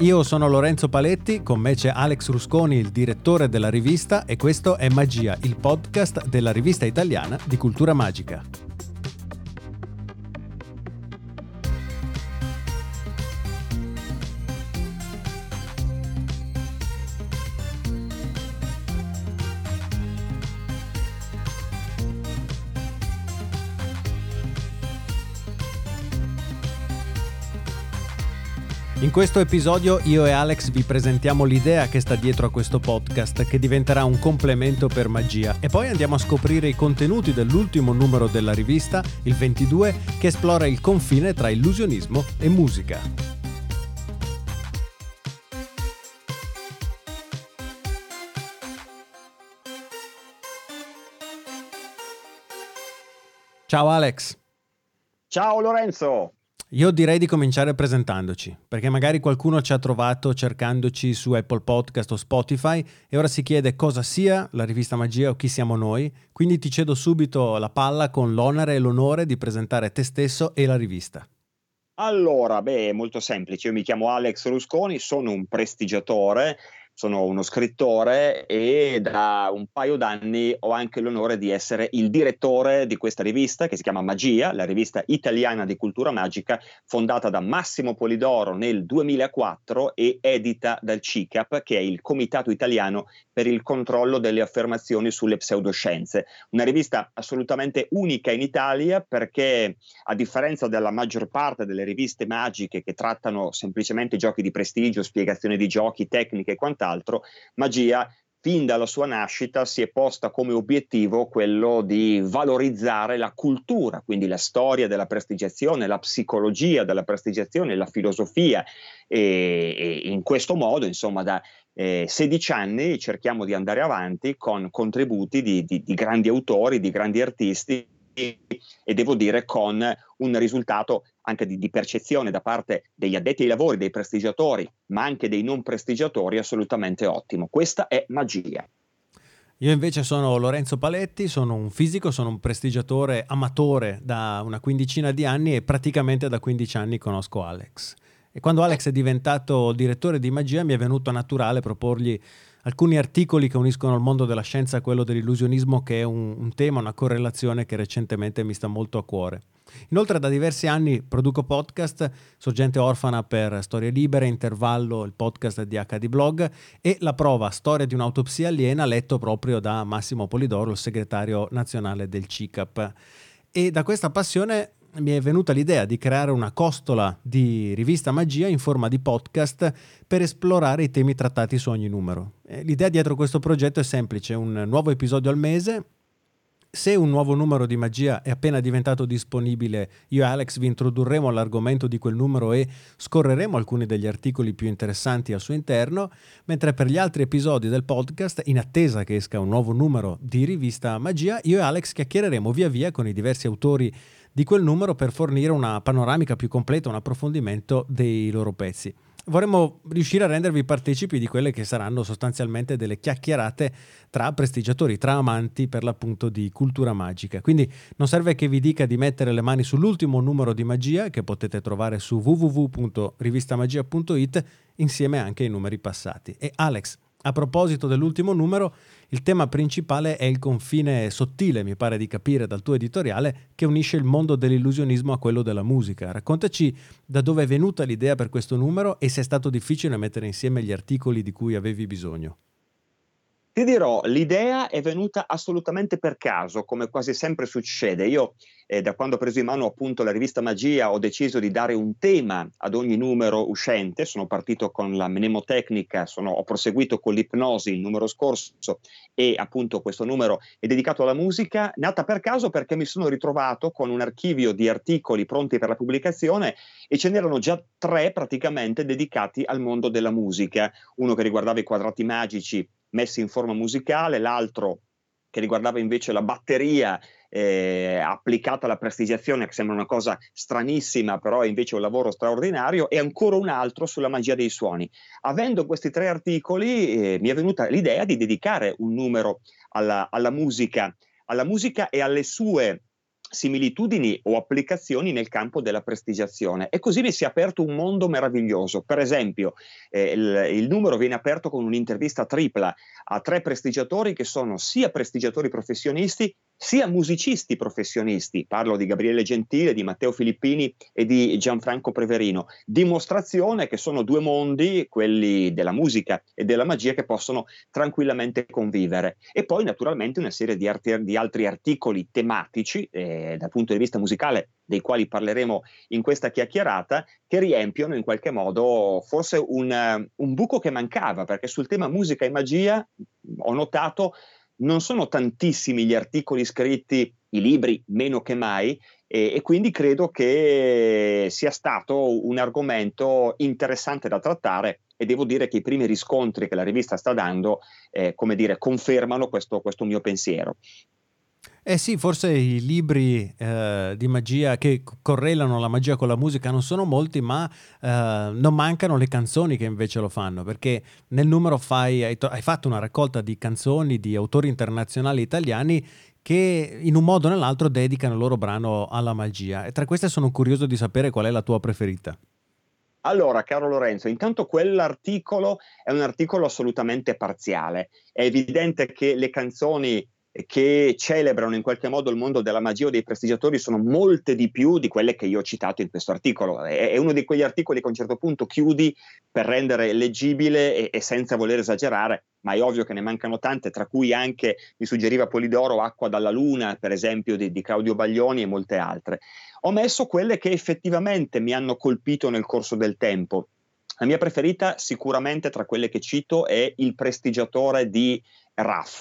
Io sono Lorenzo Paletti, con me c'è Alex Rusconi, il direttore della rivista, e questo è Magia, il podcast della rivista italiana di cultura magica. Questo episodio io e Alex vi presentiamo l'idea che sta dietro a questo podcast, che diventerà un complemento per magia, e poi andiamo a scoprire i contenuti dell'ultimo numero della rivista, il 22, che esplora il confine tra illusionismo e musica. Ciao Alex. Ciao Lorenzo. Io direi di cominciare presentandoci, perché magari qualcuno ci ha trovato cercandoci su Apple Podcast o Spotify e ora si chiede cosa sia la rivista Magia o chi siamo noi, quindi ti cedo subito la palla con l'onere e l'onore di presentare te stesso e la rivista. Allora, beh, molto semplice, io mi chiamo Alex Rusconi, sono un prestigiatore sono uno scrittore e da un paio d'anni ho anche l'onore di essere il direttore di questa rivista che si chiama Magia, la rivista italiana di cultura magica, fondata da Massimo Polidoro nel 2004 e edita dal CICAP, che è il Comitato Italiano per il controllo delle affermazioni sulle pseudoscienze. Una rivista assolutamente unica in Italia perché a differenza della maggior parte delle riviste magiche che trattano semplicemente giochi di prestigio, spiegazioni di giochi, tecniche e quant'altro, quant'altro, Magia fin dalla sua nascita si è posta come obiettivo quello di valorizzare la cultura, quindi la storia della prestigiazione, la psicologia della prestigiazione, la filosofia. E, e in questo modo, insomma, da eh, 16 anni cerchiamo di andare avanti con contributi di, di, di grandi autori, di grandi artisti e devo dire con un risultato anche di, di, percezione da parte degli addetti ai lavori, dei prestigiatori, ma anche dei non prestigiatori assolutamente ottimo. Questa è magia. Io invece sono Lorenzo Paletti, sono un fisico, sono un prestigiatore amatore da una quindicina di anni e praticamente da 15 anni conosco Alex. E quando Alex è diventato direttore di magia mi è venuto naturale proporgli alcuni articoli che uniscono il mondo della scienza a quello dell'illusionismo, che è un, un tema, una correlazione che recentemente mi sta molto a cuore. Inoltre da diversi anni produco podcast, Sorgente Orfana per Storie Libere, Intervallo, il podcast di HD Blog e la prova Storia di un'autopsia aliena letto proprio da Massimo Polidoro, il segretario nazionale del CICAP. E da questa passione mi è venuta l'idea di creare una costola di rivista magia in forma di podcast per esplorare i temi trattati su ogni numero. L'idea dietro questo progetto è semplice, un nuovo episodio al mese. Se un nuovo numero di magia è appena diventato disponibile, io e Alex vi introdurremo all'argomento di quel numero e scorreremo alcuni degli articoli più interessanti al suo interno, mentre per gli altri episodi del podcast, in attesa che esca un nuovo numero di rivista magia, io e Alex chiacchiereremo via via con i diversi autori di quel numero per fornire una panoramica più completa, un approfondimento dei loro pezzi. Vorremmo riuscire a rendervi partecipi di quelle che saranno sostanzialmente delle chiacchierate tra prestigiatori, tra amanti per l'appunto di cultura magica. Quindi non serve che vi dica di mettere le mani sull'ultimo numero di magia che potete trovare su www.rivistamagia.it insieme anche ai numeri passati. E Alex, a proposito dell'ultimo numero, il tema principale è il confine sottile, mi pare di capire dal tuo editoriale, che unisce il mondo dell'illusionismo a quello della musica. Raccontaci da dove è venuta l'idea per questo numero e se è stato difficile mettere insieme gli articoli di cui avevi bisogno. Ti dirò, l'idea è venuta assolutamente per caso, come quasi sempre succede. Io, eh, da quando ho preso in mano appunto la rivista Magia, ho deciso di dare un tema ad ogni numero uscente. Sono partito con la mnemotecnica, sono, ho proseguito con l'ipnosi il numero scorso e appunto questo numero è dedicato alla musica, nata per caso perché mi sono ritrovato con un archivio di articoli pronti per la pubblicazione e ce n'erano già tre praticamente dedicati al mondo della musica. Uno che riguardava i quadrati magici messi in forma musicale, l'altro che riguardava invece la batteria eh, applicata alla prestigiazione, che sembra una cosa stranissima, però è invece un lavoro straordinario, e ancora un altro sulla magia dei suoni. Avendo questi tre articoli, eh, mi è venuta l'idea di dedicare un numero alla, alla musica, alla musica e alle sue similitudini o applicazioni nel campo della prestigiazione e così mi si è aperto un mondo meraviglioso. Per esempio, eh, il, il, numero viene aperto con un'intervista tripla a tre prestigiatori che sono sia prestigiatori professionisti sia musicisti professionisti, parlo di Gabriele Gentile, di Matteo Filippini e di Gianfranco Preverino, dimostrazione che sono due mondi, quelli della musica e della magia, che possono tranquillamente convivere. E poi naturalmente una serie di, arti- di altri articoli tematici eh, dal punto di vista musicale, dei quali parleremo in questa chiacchierata, che riempiono in qualche modo forse un, un buco che mancava, perché sul tema musica e magia ho notato non sono tantissimi gli articoli scritti, i libri meno che mai, e, e, quindi credo che sia stato un argomento interessante da trattare e devo dire che i primi riscontri che la rivista sta dando, eh, come dire, confermano questo, questo mio pensiero. Eh sì, forse i libri eh, di magia che correlano la magia con la musica non sono molti, ma eh, non mancano le canzoni che invece lo fanno, perché nel numero fai, hai, hai, fatto una raccolta di canzoni di autori internazionali italiani che in un modo o nell'altro dedicano il loro brano alla magia. E tra queste sono curioso di sapere qual è la tua preferita. Allora, caro Lorenzo, intanto quell'articolo è un articolo assolutamente parziale. È evidente che le canzoni che celebrano in qualche modo il mondo della magia o dei prestigiatori sono molte di più di quelle che io ho citato in questo articolo. È, è uno di quegli articoli che a un certo punto chiudi per rendere leggibile e, e, senza voler esagerare, ma è ovvio che ne mancano tante, tra cui anche mi suggeriva Polidoro, Acqua dalla Luna, per esempio, di, di Claudio Baglioni e molte altre. Ho messo quelle che effettivamente mi hanno colpito nel corso del tempo. La mia preferita sicuramente tra quelle che cito è Il prestigiatore di Raff,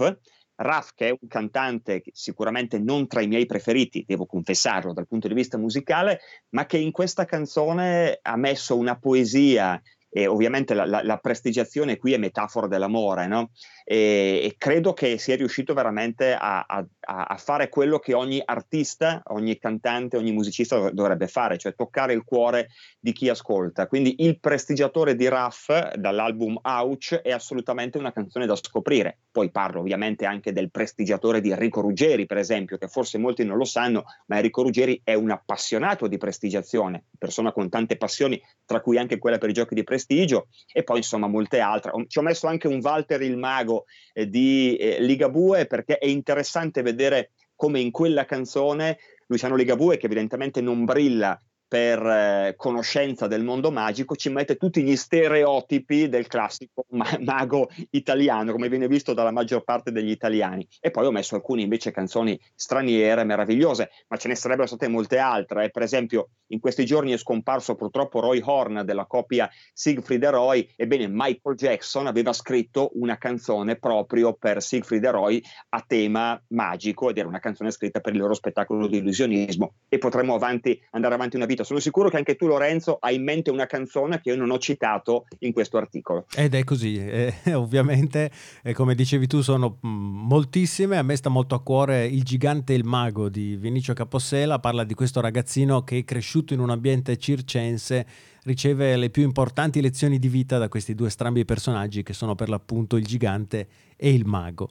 Raf, che è un cantante sicuramente non tra i miei preferiti, devo confessarlo dal punto di vista musicale, ma che in questa canzone ha messo una poesia e ovviamente la, la, la, prestigiazione qui è metafora dell'amore, no? E, e credo che sia riuscito veramente a, a, a, fare quello che ogni artista, ogni cantante, ogni musicista dovrebbe fare, cioè toccare il cuore di chi ascolta. Quindi il prestigiatore di Raff dall'album Ouch è assolutamente una canzone da scoprire. Poi parlo ovviamente anche del prestigiatore di Enrico Ruggeri, per esempio, che forse molti non lo sanno, ma Enrico Ruggeri è un appassionato di prestigiazione, persona con tante passioni, tra cui anche quella per i giochi di prestigio e poi insomma molte altre. Ci ho messo anche un Walter il Mago eh, di eh, Ligabue perché è interessante vedere come in quella canzone Luciano Ligabue, che evidentemente non brilla per eh, conoscenza del mondo magico ci mette tutti gli stereotipi del classico ma- mago italiano, come viene visto dalla maggior parte degli italiani. E poi ho messo alcune invece canzoni straniere, meravigliose, ma ce ne sarebbero state molte altre. Per esempio, in questi giorni è scomparso purtroppo Roy Horn della coppia Siegfried e Roy. Ebbene, Michael Jackson aveva scritto una canzone proprio per Siegfried e Roy a tema magico ed era una canzone scritta per il loro spettacolo di illusionismo. E potremmo avanti, andare avanti una vita sono sicuro che anche tu, Lorenzo, hai in mente una canzone che io non ho citato in questo articolo. Ed è così, eh, ovviamente, eh, come dicevi tu, sono mm, moltissime. A me sta molto a cuore Il gigante e il mago di Vinicio Capossela. Parla di questo ragazzino che è cresciuto in un ambiente circense riceve le più importanti lezioni di vita da questi due strambi personaggi che sono per l'appunto il gigante e il mago.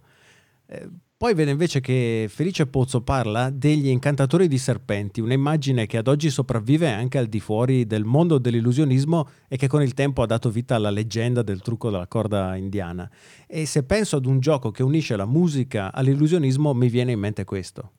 Eh, poi vede invece che Felice Pozzo parla degli incantatori di serpenti, un'immagine che ad oggi sopravvive anche al di fuori del mondo dell'illusionismo e che con il tempo ha dato vita alla leggenda del trucco della corda indiana. E se penso ad un gioco che unisce la musica all'illusionismo mi viene in mente questo.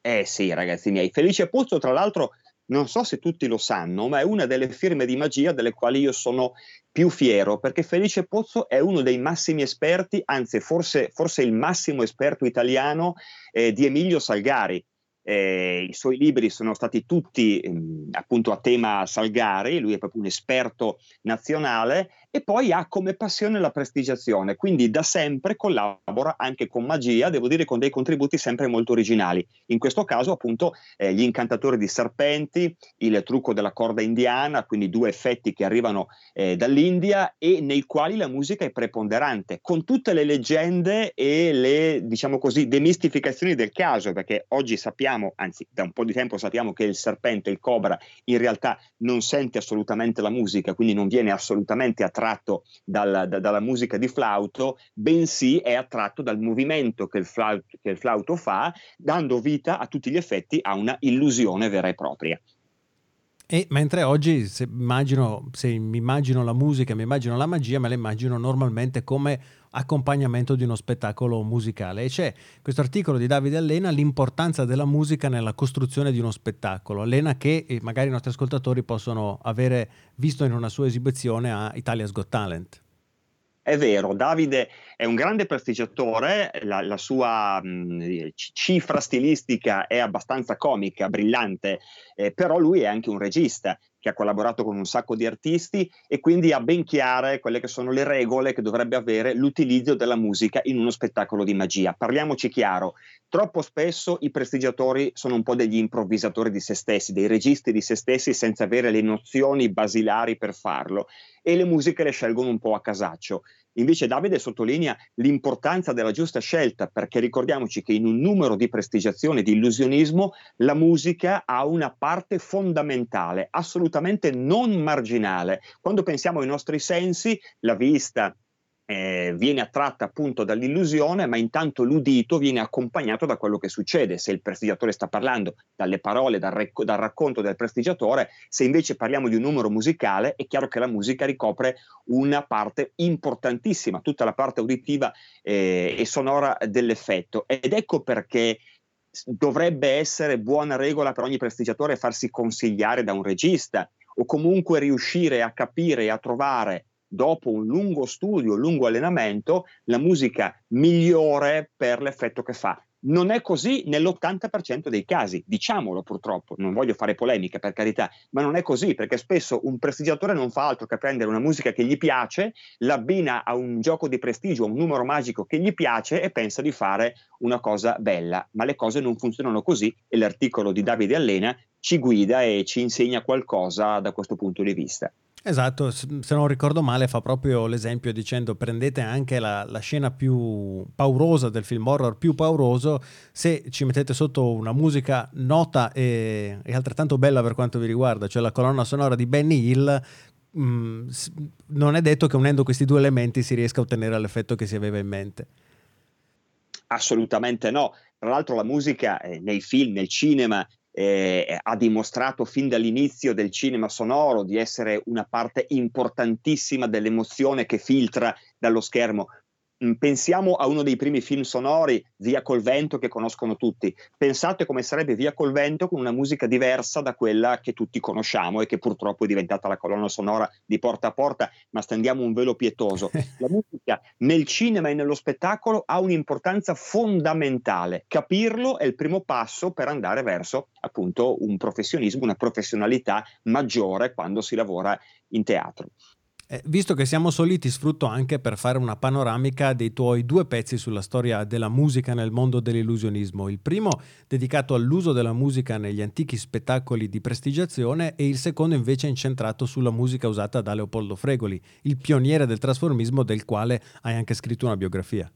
Eh sì, ragazzi miei. Felice Pozzo, tra l'altro, non so se tutti lo sanno, ma è una delle firme di magia delle quali io sono più fiero, perché Felice Pozzo è uno dei massimi esperti, anzi forse, forse il massimo esperto italiano eh, di Emilio Salgari. Eh, I suoi libri sono stati tutti ehm, appunto a tema Salgari, lui è proprio un esperto nazionale e poi ha come passione la prestigiazione, quindi da sempre collabora anche con magia, devo dire con dei contributi sempre molto originali. In questo caso appunto eh, gli incantatori di serpenti, il trucco della corda indiana, quindi due effetti che arrivano eh, dall'India e nei quali la musica è preponderante, con tutte le leggende e le diciamo così demistificazioni del caso, perché oggi sappiamo anzi da un po' di tempo sappiamo che il serpente, il cobra, in realtà non sente assolutamente la musica, quindi non viene assolutamente attratto dal, da, dalla musica di flauto, bensì è attratto dal movimento che il, flauto, che il flauto fa, dando vita a tutti gli effetti a una illusione vera e propria. E mentre oggi, se, immagino, se mi immagino la musica, mi immagino la magia, me la immagino normalmente come accompagnamento di uno spettacolo musicale. E c'è questo articolo di Davide Allena, l'importanza della musica nella costruzione di uno spettacolo. Allena che eh, magari i nostri ascoltatori possono avere visto in una sua esibizione a Italia's Got Talent. È vero, Davide è un grande prestigiatore, la, la sua mh, cifra stilistica è abbastanza comica, brillante, eh, però lui è anche un regista che ha collaborato con un sacco di artisti e quindi ha ben chiare quelle che sono le regole che dovrebbe avere l'utilizzo della musica in uno spettacolo di magia. Parliamoci chiaro, troppo spesso i prestigiatori sono un po' degli improvvisatori di se stessi, dei registi di se stessi senza avere le nozioni basilari per farlo e le musiche le scelgono un po' a casaccio. Invece Davide sottolinea l'importanza della giusta scelta, perché ricordiamoci che in un numero di prestigiazione, di illusionismo, la musica ha una parte fondamentale, assolutamente non marginale. Quando pensiamo ai nostri sensi, la vista, eh, viene attratta appunto dall'illusione, ma intanto l'udito viene accompagnato da quello che succede. Se il prestigiatore sta parlando dalle parole, dal, rec- dal, racconto del prestigiatore, se invece parliamo di un numero musicale, è chiaro che la musica ricopre una parte importantissima, tutta la parte uditiva eh, e sonora dell'effetto. Ed ecco perché dovrebbe essere buona regola per ogni prestigiatore farsi consigliare da un regista o comunque riuscire a capire e a trovare dopo un lungo studio, un lungo allenamento, la musica migliore per l'effetto che fa. Non è così nell'80% dei casi, diciamolo purtroppo, non voglio fare polemiche per carità, ma non è così perché spesso un prestigiatore non fa altro che prendere una musica che gli piace, l'abbina a un gioco di prestigio, a un numero magico che gli piace e pensa di fare una cosa bella, ma le cose non funzionano così e l'articolo di Davide Allena ci guida e ci insegna qualcosa da questo punto di vista. Esatto, se non ricordo male fa proprio l'esempio dicendo prendete anche la, la, scena più paurosa del film horror, più pauroso, se ci mettete sotto una musica nota e, e altrettanto bella per quanto vi riguarda, cioè la colonna sonora di Benny Hill, mh, mm, non è detto che unendo questi due elementi si riesca a ottenere l'effetto che si aveva in mente. Assolutamente no. Tra l'altro la musica eh, nei film, nel cinema, eh, ha dimostrato fin dall'inizio del cinema sonoro di essere una parte importantissima dell'emozione che filtra dallo schermo. Mm, pensiamo a uno dei primi film sonori, Via col vento, che conoscono tutti. Pensate come sarebbe Via col vento con una musica diversa da quella che tutti conosciamo e che purtroppo è diventata la colonna sonora di Porta a Porta, ma stendiamo un velo pietoso. La musica nel cinema e nello spettacolo ha un'importanza fondamentale. Capirlo è il primo passo per andare verso appunto un professionismo, una professionalità maggiore quando si lavora in teatro. Eh, visto che siamo soliti, sfrutto anche per fare una panoramica dei tuoi due pezzi sulla storia della musica nel mondo dell'illusionismo. Il primo dedicato all'uso della musica negli antichi spettacoli di prestigiazione e il secondo invece incentrato sulla musica usata da Leopoldo Fregoli, il pioniere del trasformismo del quale hai anche scritto una biografia.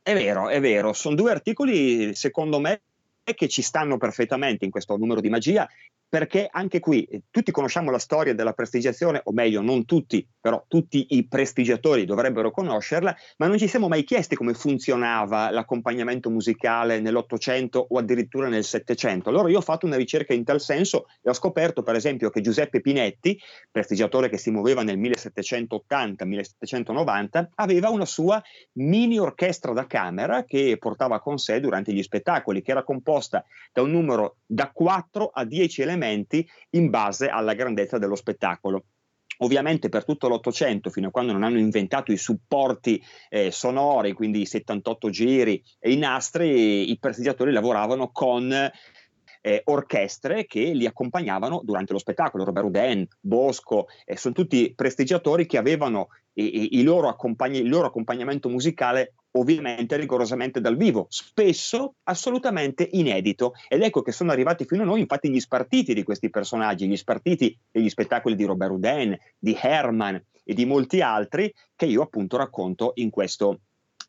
È vero, è vero, sono due articoli secondo me che ci stanno perfettamente in questo numero di magia perché anche qui eh, tutti conosciamo la storia della prestigiazione, o meglio, non tutti, però tutti i prestigiatori dovrebbero conoscerla, ma non ci siamo mai chiesti come funzionava l'accompagnamento musicale nell'Ottocento o addirittura nel Settecento. Allora io ho fatto una ricerca in tal senso e ho scoperto, per esempio, che Giuseppe Pinetti, prestigiatore che si muoveva nel 1780-1790, aveva una sua mini orchestra da camera che portava con sé durante gli spettacoli, che era composta da un numero da 4 a 10 elementi elementi in base alla grandezza dello spettacolo. Ovviamente per tutto l'Ottocento, fino a quando non hanno inventato i supporti eh, sonori, quindi i 78 giri e i nastri, i prestigiatori lavoravano con eh, orchestre che li accompagnavano durante lo spettacolo. Robert Houdin, Bosco, eh, sono tutti prestigiatori che avevano i, i loro accompagni- il loro accompagnamento musicale ovviamente rigorosamente dal vivo, spesso assolutamente inedito. Ed ecco che sono arrivati fino a noi infatti gli spartiti di questi personaggi, gli spartiti degli spettacoli di Robert Houdin, di Herman e di molti altri che io appunto racconto in questo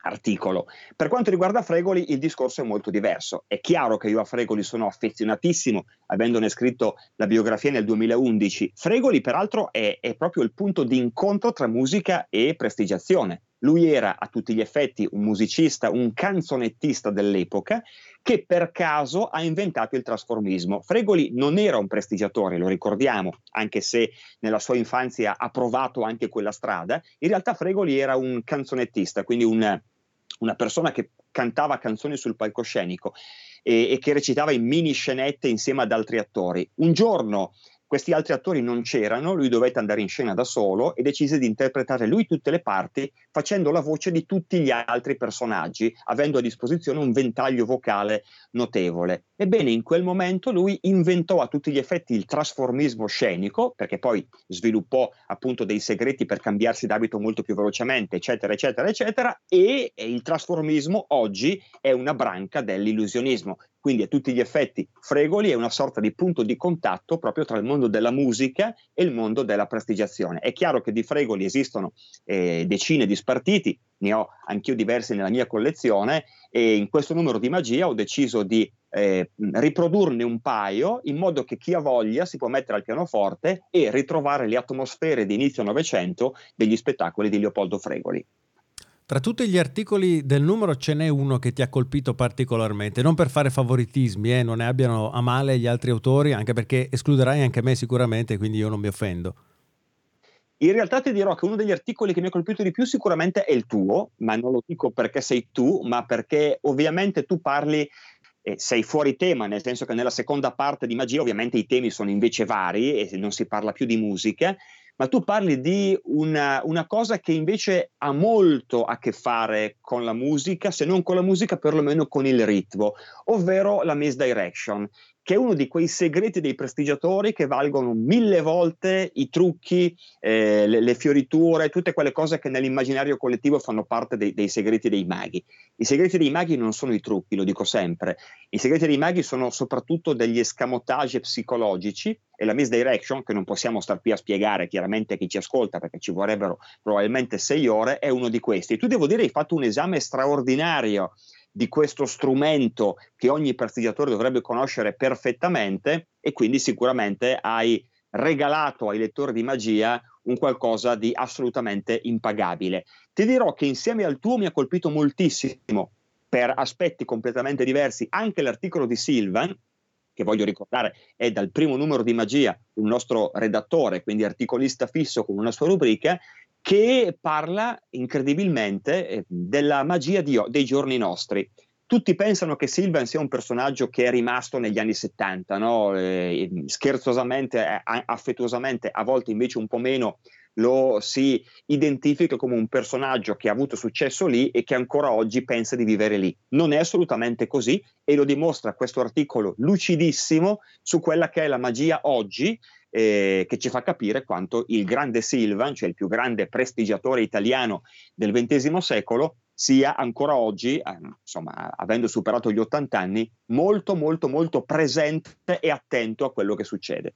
articolo. Per quanto riguarda Fregoli, il discorso è molto diverso. È chiaro che io a Fregoli sono affezionatissimo, avendone scritto la biografia nel 2011. Fregoli, peraltro, è, è proprio il punto di incontro tra musica e prestigiazione. Lui era a tutti gli effetti un musicista, un canzonettista dell'epoca che per caso ha inventato il trasformismo. Fregoli non era un prestigiatore, lo ricordiamo, anche se nella sua infanzia ha provato anche quella strada. In realtà Fregoli era un canzonettista, quindi un, una persona che cantava canzoni sul palcoscenico e, e che recitava in mini scenette insieme ad altri attori. Un giorno questi altri attori non c'erano, lui dovette andare in scena da solo e decise di interpretare lui tutte le parti facendo la voce di tutti gli altri personaggi, avendo a disposizione un ventaglio vocale notevole. Ebbene, in quel momento lui inventò a tutti gli effetti il trasformismo scenico, perché poi sviluppò appunto dei segreti per cambiarsi d'abito molto più velocemente, eccetera, eccetera, eccetera, e il trasformismo oggi è una branca dell'illusionismo. Quindi a tutti gli effetti Fregoli è una sorta di punto di contatto proprio tra il mondo della musica e il mondo della prestigiazione. È chiaro che di Fregoli esistono eh, decine di spartiti, ne ho anch'io diversi nella mia collezione e in questo numero di magia ho deciso di eh, riprodurne un paio in modo che chi ha voglia si può mettere al pianoforte e ritrovare le atmosfere di inizio Novecento degli spettacoli di Leopoldo Fregoli. Tra tutti gli articoli del numero ce n'è uno che ti ha colpito particolarmente, non per fare favoritismi, eh, non ne abbiano a male gli altri autori, anche perché escluderai anche me sicuramente, quindi io non mi offendo. In realtà ti dirò che uno degli articoli che mi ha colpito di più sicuramente è il tuo, ma non lo dico perché sei tu, ma perché ovviamente tu parli eh, sei fuori tema, nel senso che nella seconda parte di magia ovviamente i temi sono invece vari e non si parla più di musica ma tu parli di una, una, cosa che invece ha molto a che fare con la musica, se non con la musica, perlomeno con il ritmo, ovvero la misdirection, che è uno di quei segreti dei prestigiatori che valgono mille volte i trucchi, eh, le, le, fioriture, tutte quelle cose che nell'immaginario collettivo fanno parte dei, dei, segreti dei maghi. I segreti dei maghi non sono i trucchi, lo dico sempre. I segreti dei maghi sono soprattutto degli escamotage psicologici e la misdirection, che non possiamo star qui a spiegare chiaramente a chi ci ascolta perché ci vorrebbero probabilmente sei ore, è uno di questi. Tu devo dire hai fatto un esame straordinario di questo strumento che ogni prestigiatore dovrebbe conoscere perfettamente e quindi sicuramente hai regalato ai lettori di magia un qualcosa di assolutamente impagabile. Ti dirò che insieme al tuo mi ha colpito moltissimo per aspetti completamente diversi anche l'articolo di Silvan, che voglio ricordare è dal primo numero di magia, un nostro redattore, quindi articolista fisso con una sua rubrica, che parla incredibilmente eh, della magia di, dei giorni nostri. Tutti pensano che Silvan sia un personaggio che è rimasto negli anni 70, no? eh, scherzosamente, eh, affettuosamente, a volte invece un po' meno, lo si identifica come un personaggio che ha avuto successo lì e che ancora oggi pensa di vivere lì. Non è assolutamente così e lo dimostra questo articolo lucidissimo su quella che è la magia oggi eh, che ci fa capire quanto il grande Silvan, cioè il più grande prestigiatore italiano del XX secolo, sia ancora oggi, eh, insomma, avendo superato gli 80 anni, molto, molto, molto presente e attento a quello che succede.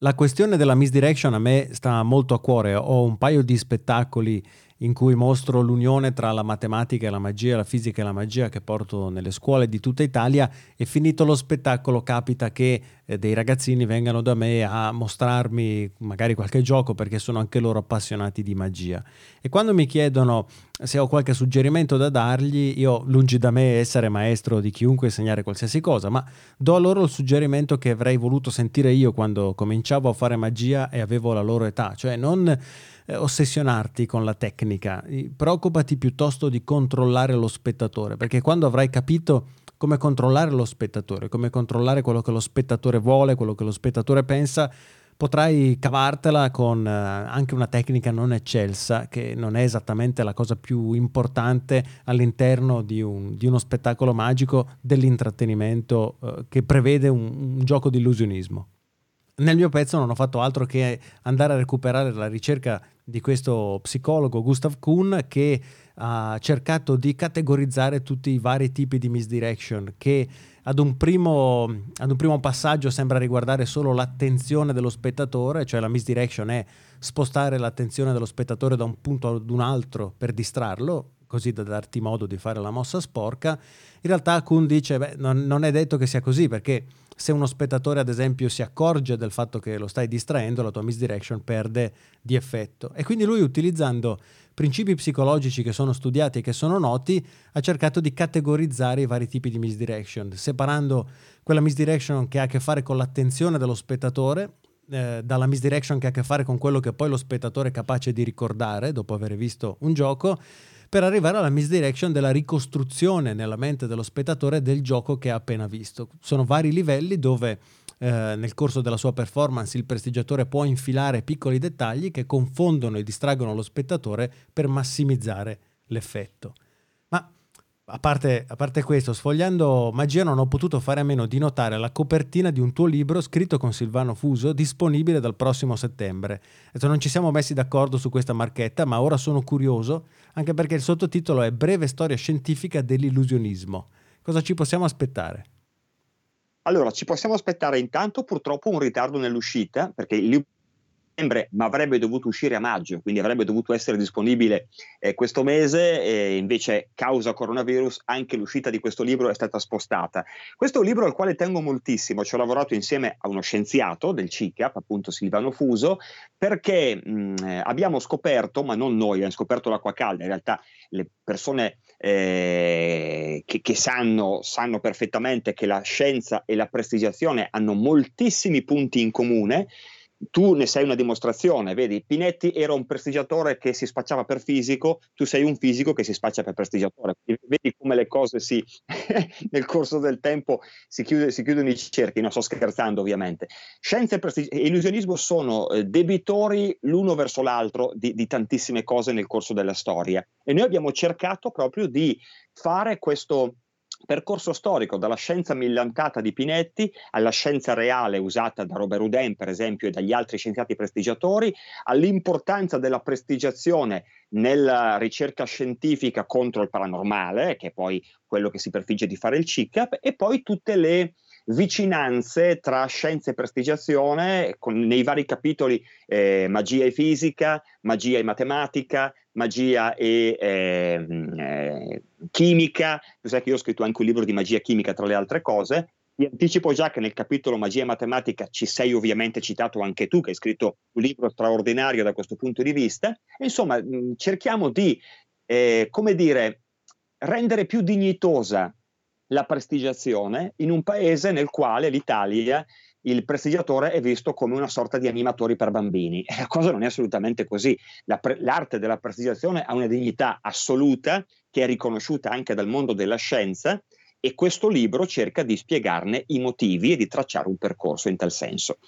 La questione della misdirection a me sta molto a cuore. Ho un paio di spettacoli in cui mostro l'unione tra la matematica e la magia, la fisica e la magia che porto nelle scuole di tutta Italia e finito lo spettacolo capita che eh, dei ragazzini vengano da me a mostrarmi magari qualche gioco perché sono anche loro appassionati di magia. E quando mi chiedono se ho qualche suggerimento da dargli, io lungi da me essere maestro di chiunque insegnare qualsiasi cosa, ma do a loro il suggerimento che avrei voluto sentire io quando cominciavo a fare magia e avevo la loro età, cioè non eh, ossessionarti con la tecnica, preoccupati piuttosto di controllare lo spettatore, perché quando avrai capito come controllare lo spettatore, come controllare quello che lo spettatore vuole, quello che lo spettatore pensa, potrai cavartela con eh, anche una tecnica non eccelsa, che non è esattamente la cosa più importante all'interno di, un, di uno spettacolo magico dell'intrattenimento eh, che prevede un, un gioco di illusionismo. nel mio pezzo non ho fatto altro che andare a recuperare la ricerca di questo psicologo Gustav Kuhn che ha cercato di categorizzare tutti i vari tipi di misdirection che ad un, primo, ad un primo passaggio sembra riguardare solo l'attenzione dello spettatore, cioè la misdirection è spostare l'attenzione dello spettatore da un punto ad un altro per distrarlo, così da darti modo di fare la mossa sporca. In realtà Kuhn dice, beh, non, non è detto che sia così perché se uno spettatore ad esempio si accorge del fatto che lo stai distraendo, la tua misdirection perde di effetto. E quindi lui utilizzando principi psicologici che sono studiati e che sono noti, ha cercato di categorizzare i vari tipi di misdirection, separando quella misdirection che ha a che fare con l'attenzione dello spettatore, eh, dalla misdirection che ha a che fare con quello che poi lo spettatore è capace di ricordare dopo aver visto un gioco, per arrivare alla misdirection della ricostruzione nella mente dello spettatore del gioco che ha appena visto. Sono vari livelli dove eh, nel corso della sua performance il prestigiatore può infilare piccoli dettagli che confondono e distraggono lo spettatore per massimizzare l'effetto. Ma a parte, a parte, questo, sfogliando magia non ho potuto fare a meno di notare la copertina di un tuo libro scritto con Silvano Fuso, disponibile dal prossimo settembre. Adesso non ci siamo messi d'accordo su questa marchetta, ma ora sono curioso, anche perché il sottotitolo è Breve storia scientifica dell'illusionismo. Cosa ci possiamo aspettare? Allora, ci possiamo aspettare intanto purtroppo un ritardo nell'uscita, perché il libro ma avrebbe dovuto uscire a maggio, quindi avrebbe dovuto essere disponibile eh, questo mese, e invece causa coronavirus anche l'uscita di questo libro è stata spostata. Questo è un libro al quale tengo moltissimo, ci ho lavorato insieme a uno scienziato del CICAP, appunto Silvano Fuso, perché mh, abbiamo scoperto, ma non noi, abbiamo scoperto l'acqua calda, in realtà le persone eh, che, che sanno, sanno, perfettamente che la scienza e la prestigiazione hanno moltissimi punti in comune tu ne sei una dimostrazione, vedi, Pinetti era un prestigiatore che si spacciava per fisico, tu sei un fisico che si spaccia per prestigiatore. Vedi come le cose si, nel corso del tempo si, chiude, si, chiudono i cerchi, non sto scherzando ovviamente. Scienza e, e illusionismo sono eh, debitori l'uno verso l'altro di, di tantissime cose nel corso della storia e noi abbiamo cercato proprio di fare questo percorso storico dalla scienza millantata di Pinetti alla scienza reale usata da Robert Houdin, per esempio, e dagli altri scienziati prestigiatori, all'importanza della prestigiazione nella ricerca scientifica contro il paranormale, che è poi quello che si prefigge di fare il CICAP, e poi tutte le vicinanze tra scienza e prestigiazione con, nei vari capitoli eh, magia e fisica, magia e matematica, magia e eh, eh, chimica. Tu sai che io ho scritto anche un libro di magia chimica tra le altre cose. Vi anticipo già che nel capitolo magia e matematica ci sei ovviamente citato anche tu, che hai scritto un libro straordinario da questo punto di vista. E, insomma, cerchiamo di, eh, come dire, rendere più dignitosa la prestigiazione in un paese nel quale l'Italia il prestigiatore è visto come una sorta di animatori per bambini. E la cosa non è assolutamente così. La pre- l'arte della prestigiazione ha una dignità assoluta che è riconosciuta anche dal mondo della scienza e questo libro cerca di spiegarne i motivi e di tracciare un percorso in tal senso.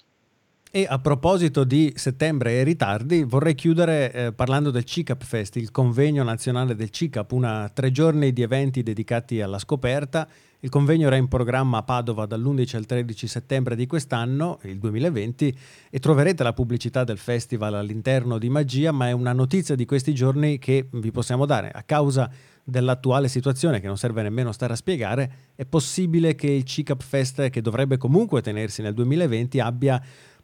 E a proposito di settembre e ritardi, vorrei chiudere eh, parlando del CICAP Fest, il convegno nazionale del CICAP, una tre giorni di eventi dedicati alla scoperta. Il convegno era in programma a Padova dall'11 al 13 settembre di quest'anno, il 2020, e troverete la pubblicità del festival all'interno di Magia, ma è una notizia di questi giorni che vi possiamo dare. A causa dell'attuale situazione, che non serve nemmeno stare a spiegare, è possibile che il CICAP Fest, che dovrebbe comunque tenersi nel 2020, abbia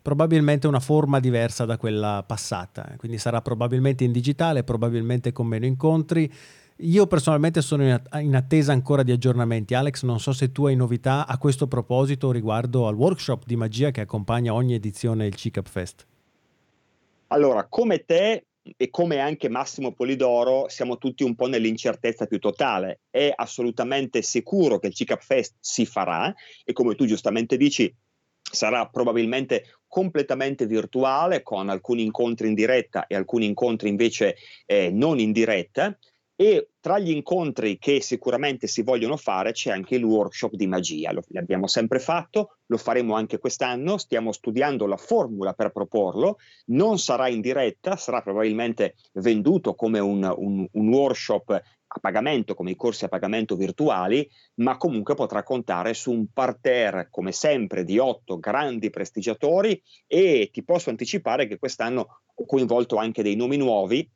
probabilmente una forma diversa da quella passata, quindi sarà probabilmente in digitale, probabilmente con meno incontri. Io personalmente sono in attesa ancora di aggiornamenti. Alex, non so se tu hai novità a questo proposito riguardo al workshop di magia che accompagna ogni edizione del CICAP Fest. Allora, come te e come anche Massimo Polidoro, siamo tutti un po' nell'incertezza più totale. È assolutamente sicuro che il CICAP Fest si farà e come tu giustamente dici, sarà probabilmente completamente virtuale con alcuni incontri in diretta e alcuni incontri invece eh, non in diretta. e tra gli incontri che sicuramente si vogliono fare c'è anche il workshop di magia, lo, l'abbiamo sempre fatto, lo faremo anche quest'anno, stiamo studiando la formula per proporlo, non sarà in diretta, sarà probabilmente venduto come un, un, un workshop a pagamento, come i corsi a pagamento virtuali, ma comunque potrà contare su un parterre, come sempre, di otto grandi prestigiatori e ti posso anticipare che quest'anno ho coinvolto anche dei nomi nuovi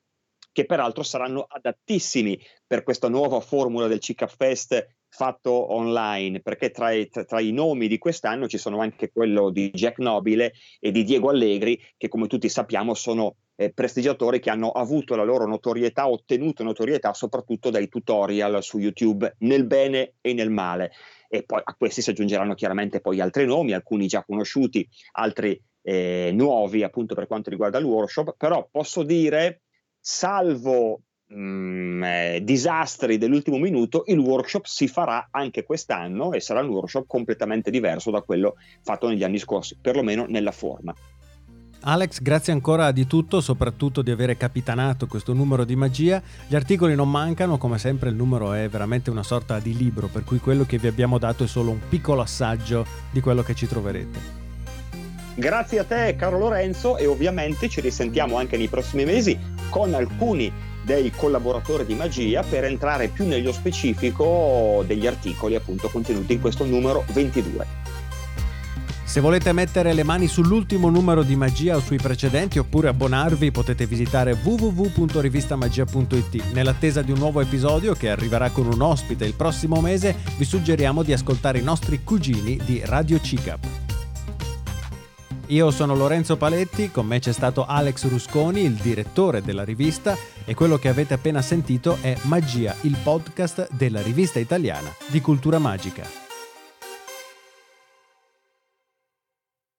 che peraltro saranno adattissimi per questa nuova formula del CICA Fest fatto online, perché tra i, tra i, nomi di quest'anno ci sono anche quello di Jack Nobile e di Diego Allegri, che come tutti sappiamo sono eh, prestigiatori che hanno avuto la loro notorietà, ottenuto notorietà soprattutto dai tutorial su YouTube, nel bene e nel male. E poi a questi si aggiungeranno chiaramente poi altri nomi, alcuni già conosciuti, altri eh, nuovi appunto per quanto riguarda il workshop, però posso dire salvo mm, eh, disastri dell'ultimo minuto, il workshop si farà anche quest'anno e sarà un workshop completamente diverso da quello fatto negli anni scorsi, perlomeno nella forma. Alex, grazie ancora di tutto, soprattutto di aver capitanato questo numero di magia. Gli articoli non mancano, come sempre il numero è veramente una sorta di libro, per cui quello che vi abbiamo dato è solo un piccolo assaggio di quello che ci troverete. Grazie a te caro Lorenzo e ovviamente ci risentiamo anche nei prossimi mesi con alcuni dei collaboratori di Magia per entrare più nello specifico degli articoli appunto contenuti in questo numero 22. Se volete mettere le mani sull'ultimo numero di Magia o sui precedenti oppure abbonarvi potete visitare www.rivistamagia.it. Nell'attesa di un nuovo episodio che arriverà con un ospite il prossimo mese vi suggeriamo di ascoltare i nostri cugini di Radio CICAP. Io sono Lorenzo Paletti, con me c'è stato Alex Rusconi, il direttore della rivista, e quello che avete appena sentito è Magia, il podcast della rivista italiana di cultura magica.